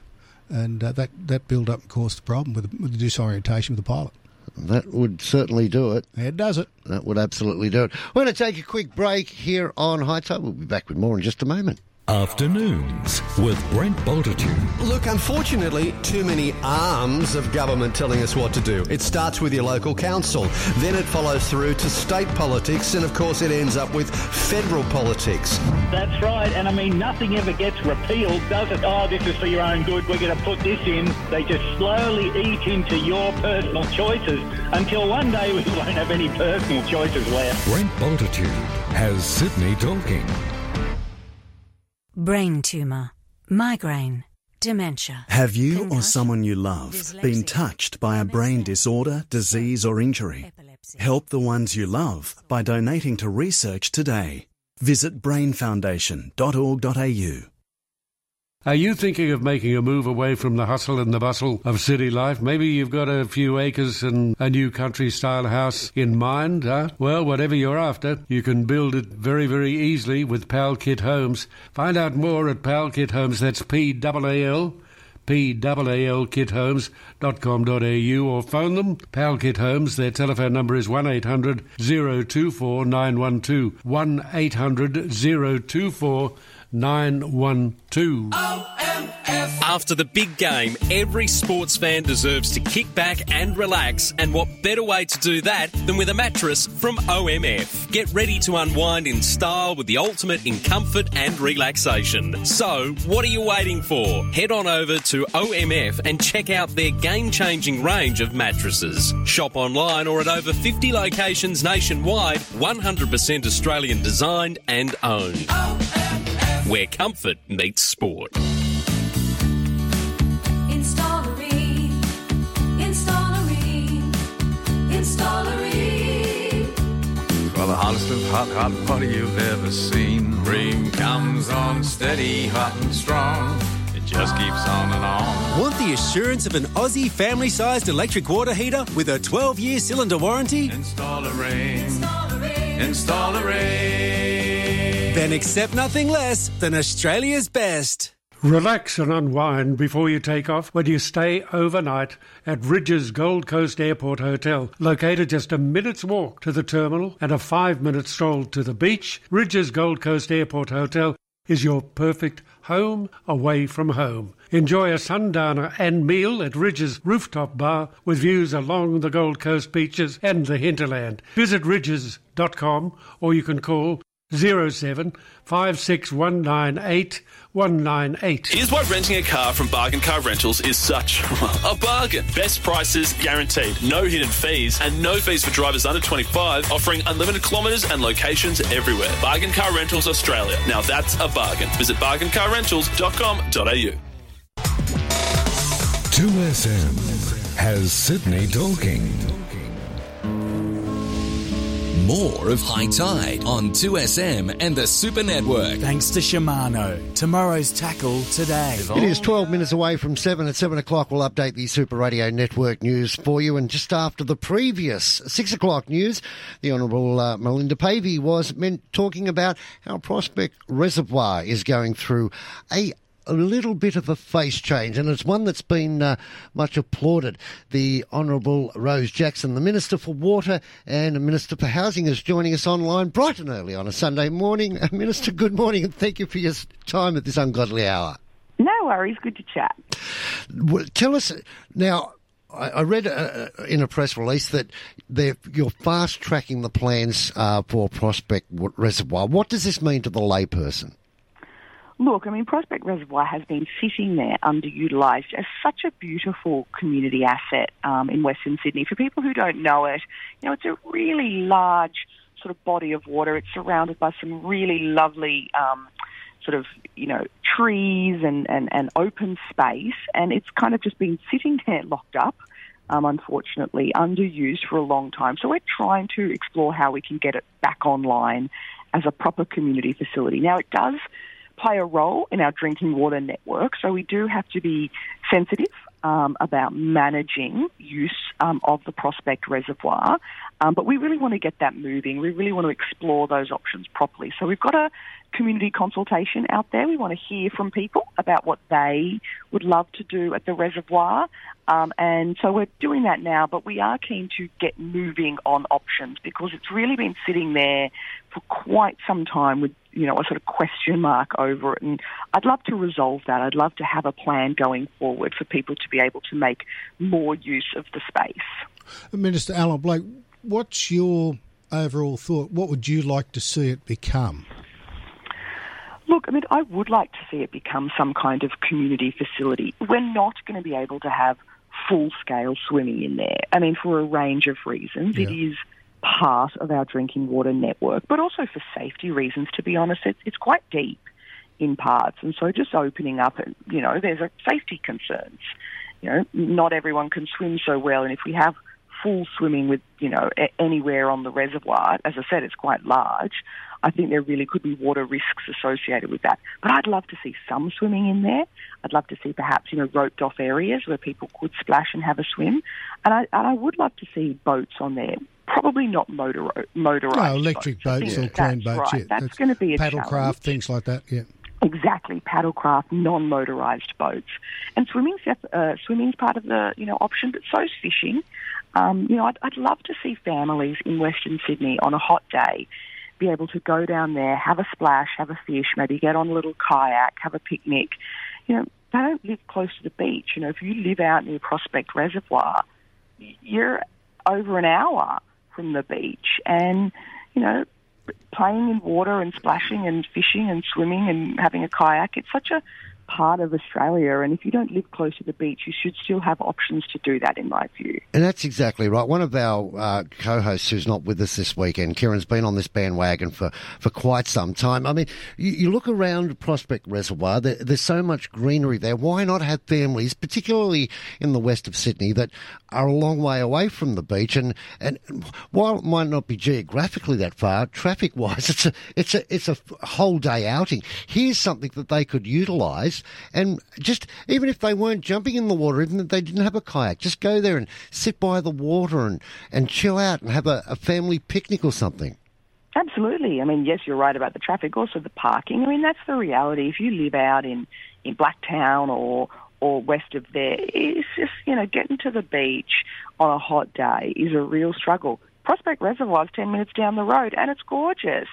and uh, that that built up and caused the problem with the, with the disorientation with the pilot. That would certainly do it. It does it. That would absolutely do it. We're going to take a quick break here on Hi-Tide. We'll be back with more in just a moment. Afternoons with Brent Bultitude. Look, unfortunately, too many arms of government telling us what to do. It starts with your local council, then it follows through to state politics, and of course, it ends up with federal politics. That's right, and I mean, nothing ever gets repealed, does it? Oh, this is for your own good, we're going to put this in. They just slowly eat into your personal choices until one day we won't have any personal choices left. Brent Bultitude has Sydney talking. Brain tumour, migraine, dementia. Have you or someone you love been touched by a brain disorder, disease, or injury? Help the ones you love by donating to research today. Visit brainfoundation.org.au. Are you thinking of making a move away from the hustle and the bustle of city life? Maybe you've got a few acres and a new country style house in mind, huh? Well, whatever you're after, you can build it very, very easily with Pal Kit Homes. Find out more at Pal Kit Homes, that's P-A-L, P-A-L kithomes.com.au or phone them. Pal Kit Homes, their telephone number is 1800 024 912. 1800 024 912. After the big game, every sports fan deserves to kick back and relax, and what better way to do that than with a mattress from OMF? Get ready to unwind in style with the ultimate in comfort and relaxation. So, what are you waiting for? Head on over to OMF and check out their game changing range of mattresses. Shop online or at over 50 locations nationwide, 100% Australian designed and owned. Where comfort meets sport. Installery, installery, installery. For the hottest of hot, hot party you've ever seen. Rheem comes on steady, hot and strong. It just keeps on and on. Want the assurance of an Aussie family sized electric water heater with a 12 year cylinder warranty? Install a Rheem. Install a Rheem. Then accept nothing less than Australia's best. Relax and unwind before you take off when you stay overnight at Rydges Gold Coast Airport Hotel. Located just a minute's walk to the terminal and a five minute stroll to the beach, Rydges Gold Coast Airport Hotel is your perfect home away from home. Enjoy a sundowner and meal at Rydges Rooftop Bar with views along the Gold Coast beaches and the hinterland. Visit rydges.com or you can call 07 56198 198. Here's why renting a car from Bargain Car Rentals is such a bargain. Best prices guaranteed, no hidden fees, and no fees for drivers under 25, offering unlimited kilometres and locations everywhere. Bargain Car Rentals Australia. Now that's a bargain. Visit bargaincarrentals.com.au. 2SM has Sydney talking. More of Hi-Tide on 2SM and the Super Network. Thanks to Shimano. Tomorrow's tackle today. It is 12 minutes away from 7. At 7 o'clock, we'll update the Super Radio Network news for you. And just after the previous 6 o'clock news, the Honourable uh, Melinda Pavey was meant talking about how Prospect Reservoir is going through a a little bit of a face change, and it's one that's been uh, much applauded. The Honourable Rose Jackson, the Minister for Water and Minister for Housing, is joining us online bright and early on a Sunday morning. Uh, Minister, good morning, and thank you for your time at this ungodly hour. No worries, good to chat. Well, tell us now. I I read uh, in a press release that you're fast tracking the plans uh, for Prospect Reservoir. What does this mean to the layperson? Look, I mean, Prospect Reservoir has been sitting there underutilised as such a beautiful community asset um, in Western Sydney. For people who don't know it, you know, it's a really large sort of body of water. It's surrounded by some really lovely um, sort of, you know, trees and, and, and open space, and it's kind of just been sitting there locked up. Um, unfortunately, underused for a long time. So we're trying to explore how we can get it back online as a proper community facility. Now, it does play a role in our drinking water network. So we do have to be sensitive um, about managing use um, of the Prospect Reservoir. Um, but we really want to get that moving. We really want to explore those options properly. So we've got a community consultation out there. We want to hear from people about what they would love to do at the reservoir. Um, and so we're doing that now, but we are keen to get moving on options because it's really been sitting there for quite some time with you know, a sort of question mark over it. And I'd love to resolve that. I'd love to have a plan going forward for people to be able to make more use of the space. Minister Alan Blake, what's your overall thought? What would you like to see it become? Look, I mean, I would like to see it become some kind of community facility. We're not going to be able to have full scale swimming in there. I mean, for a range of reasons. It is part of our drinking water network, but also for safety reasons, to be honest. It's, it's quite deep in parts. And so just opening up, you know, there's a safety concerns. You know, not everyone can swim so well. And if we have full swimming with, you know, anywhere on the reservoir, as I said, it's quite large. I think there really could be water risks associated with that. But I'd love to see some swimming in there. I'd love to see perhaps, you know, roped off areas where people could splash and have a swim. And I, and I would love to see boats on there. Probably not motor, motorised. No, electric boats. Boats, or crane that's boats. Right. Yeah, That's, going to be a challenge. paddlecraft, things like that. Yeah. Exactly, paddlecraft, non-motorised boats, and swimming's uh, swimming's part of the you know option, but so's fishing. Um, you know, I'd, I'd love to see families in Western Sydney on a hot day be able to go down there, have a splash, have a fish, maybe get on a little kayak, have a picnic. You know, they don't live close to the beach. You know, if you live out near Prospect Reservoir, you're over an hour from the beach, and you know, playing in water and splashing and fishing and swimming and having a kayak, it's such a part of Australia. And if you don't live close to the beach, you should still have options to do that, in my view. And that's exactly right. One of our uh, co-hosts who's not with us this weekend, Keiren's been on this bandwagon for, for quite some time. I mean, you, you look around Prospect Reservoir, there, there's so much greenery there. Why not have families, particularly in the west of Sydney, that are a long way away from the beach? And, and while it might not be geographically that far, traffic-wise, it's a, it's a, it's a whole day outing. Here's something that they could utilise and just, even if they weren't jumping in the water, even if they didn't have a kayak, just go there and sit by the water and, and chill out and have a, a family picnic or something. Absolutely. I mean, yes, you're right about the traffic, also the parking. I mean, that's the reality. If you live out in, in Blacktown or or west of there, it's just, you know, getting to the beach on a hot day is a real struggle. Prospect Reservoir is 10 minutes down the road and it's gorgeous.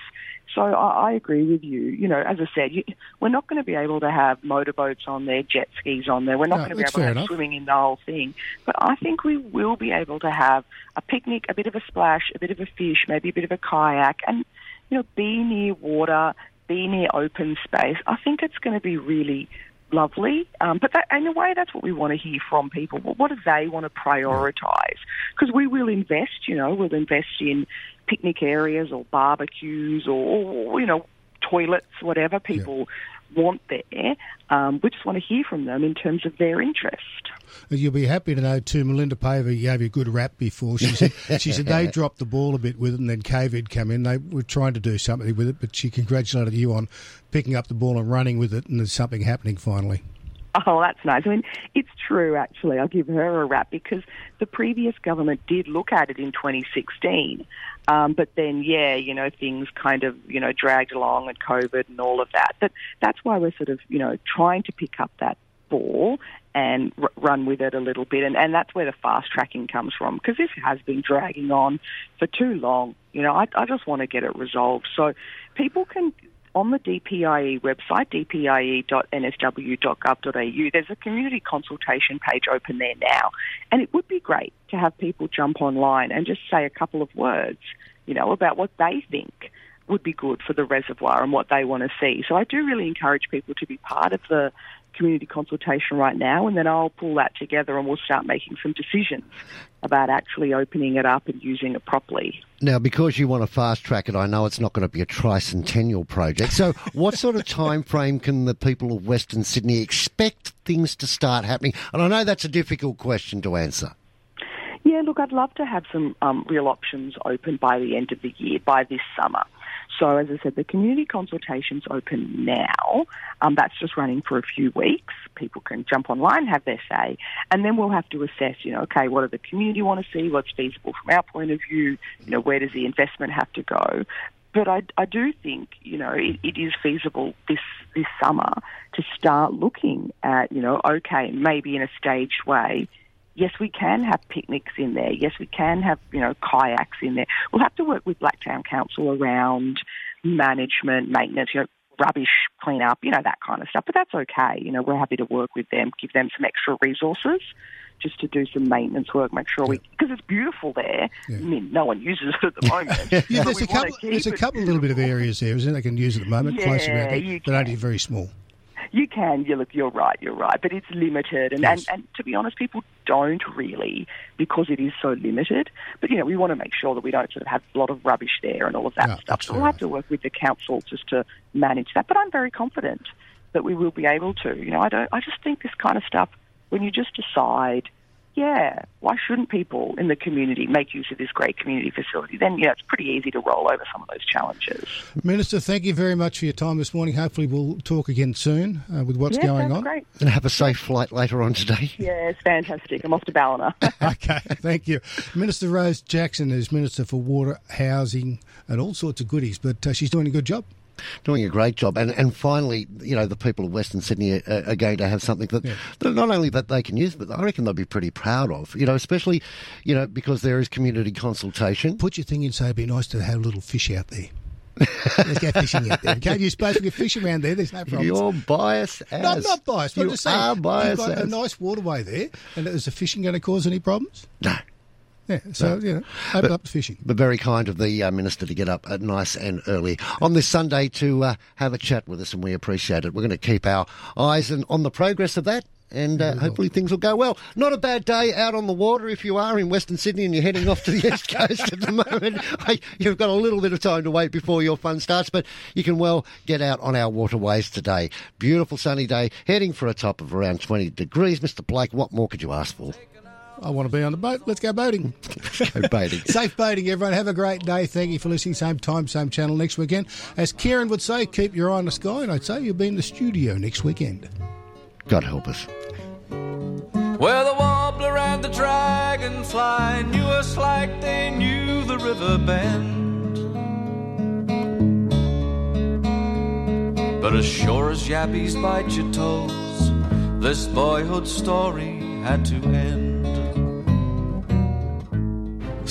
So I, I agree with you. You know, as I said, you, we're not going to be able to have motorboats on there, jet skis on there. We're not No, going to be able to have enough. swimming in the whole thing. But I think we will be able to have a picnic, a bit of a splash, a bit of a fish, maybe a bit of a kayak, and you know, be near water, be near open space. I think it's going to be really lovely. Um, but that, in a way, that's what we want to hear from people. Well, what do they want to prioritise? Because we will invest, you know, we'll invest in picnic areas or barbecues or, you know, toilets, whatever people want there. Um, we just want to hear from them in terms of their interest. You'll be happy to know too. Melinda Pavey gave you a good rap before. She said she said they dropped the ball a bit with it, and then COVID come in. They were trying to do something with it, but she congratulated you on picking up the ball and running with it, and there's something happening finally. Oh, that's nice. I mean, it's true, actually. I'll give her a rap because the previous government did look at it in 2016. Um, but then, yeah, you know, things kind of, you know, dragged along and COVID and all of that. But that's why we're sort of, you know, trying to pick up that ball and r- run with it a little bit. And, and that's where the fast tracking comes from because this has been dragging on for too long. You know, I, I just want to get it resolved. So people can on the DPIE website, dpie.nsw.gov.au, there's a community consultation page open there now. And it would be great to have people jump online and just say a couple of words, you know, about what they think would be good for the reservoir and what they want to see. So I do really encourage people to be part of the community consultation right now, and then I'll pull that together and we'll start making some decisions about actually opening it up and using it properly. Now, because you want to fast track it, I know it's not going to be a tricentennial project. So, what sort of time frame can the people of Western Sydney expect things to start happening? And I know that's a difficult question to answer. Yeah, look, I'd love to have some um, real options open by the end of the year, by this summer. So, as I said, the community consultation's open now. Um, that's just running for a few weeks. People can jump online, have their say, and then we'll have to assess, you know, okay, what do the community want to see? What's feasible from our point of view? You know, where does the investment have to go? But I, I do think, you know, it, it is feasible this, this summer to start looking at, you know, okay, maybe in a staged way, yes, we can have picnics in there. Yes, we can have, you know, kayaks in there. We'll have to work with Blacktown Council around management, maintenance, you know, rubbish cleanup, you know, that kind of stuff. But that's okay. You know, we're happy to work with them, give them some extra resources just to do some maintenance work, make sure we, because it's beautiful there. I mean, no one uses it at the moment. Yeah, there's a couple. There's a couple little bit of areas there, isn't it? They can use at the moment, close around Yeah, there, you but only very small. You can. You look. You're right. You're right. But it's limited, and, Yes. and and to be honest, people don't really because it is so limited. But you know, we want to make sure that we don't sort of have a lot of rubbish there and all of that No, stuff. So we'll have to work with the council just to manage that. But I'm very confident that we will be able to. You know, I don't. I just think this kind of stuff when you just decide. Yeah, why shouldn't people in the community make use of this great community facility? Then, yeah, it's pretty easy to roll over some of those challenges. Minister, thank you very much for your time this morning. Hopefully, we'll talk again soon uh, with what's yeah, going on. great. And have a safe flight later on today. Yeah, it's fantastic. I'm off to Ballina. okay, thank you. Minister Rose Jackson is Minister for Water, Housing, and all sorts of goodies, but uh, she's doing a good job. Doing a great job, and and finally, you know, the people of Western Sydney are, are going to have something that, that not only that they can use, but I reckon they'll be pretty proud of. You know, especially, you know, because there is community consultation. Put your thing in, so it'd be nice to have a little fish out there. Let's go fishing out there. Okay, you're supposed to get fish around there. There's no problem. You're biased as No, I'm not biased. but I'm You just saying. are biased You've got a nice waterway there, and is the fishing going to cause any problems? No. Yeah, so, you know, open up the fishing. But very kind of the uh, minister to get up at nice and early on this Sunday to uh, have a chat with us, and we appreciate it. We're going to keep our eyes and on the progress of that. And uh, hopefully things will go well. Not a bad day out on the water if you are in Western Sydney and you're heading off to the East Coast at the moment. You've got a little bit of time to wait before your fun starts, but you can well get out on our waterways today. Beautiful sunny day, heading for a top of around 20 degrees. Mr. Blake, what more could you ask for? I want to be on the boat. Let's go boating. Go boating. Safe boating, everyone. Have a great day. Thank you for listening. Same time, same channel next weekend. As Keiren would say, keep your eye on the sky, and I'd say you'll be in the studio next weekend. God help us. Where the warbler and the dragonfly knew us like they knew the river bend. But as sure as yabbies bite your toes, this boyhood story had to end.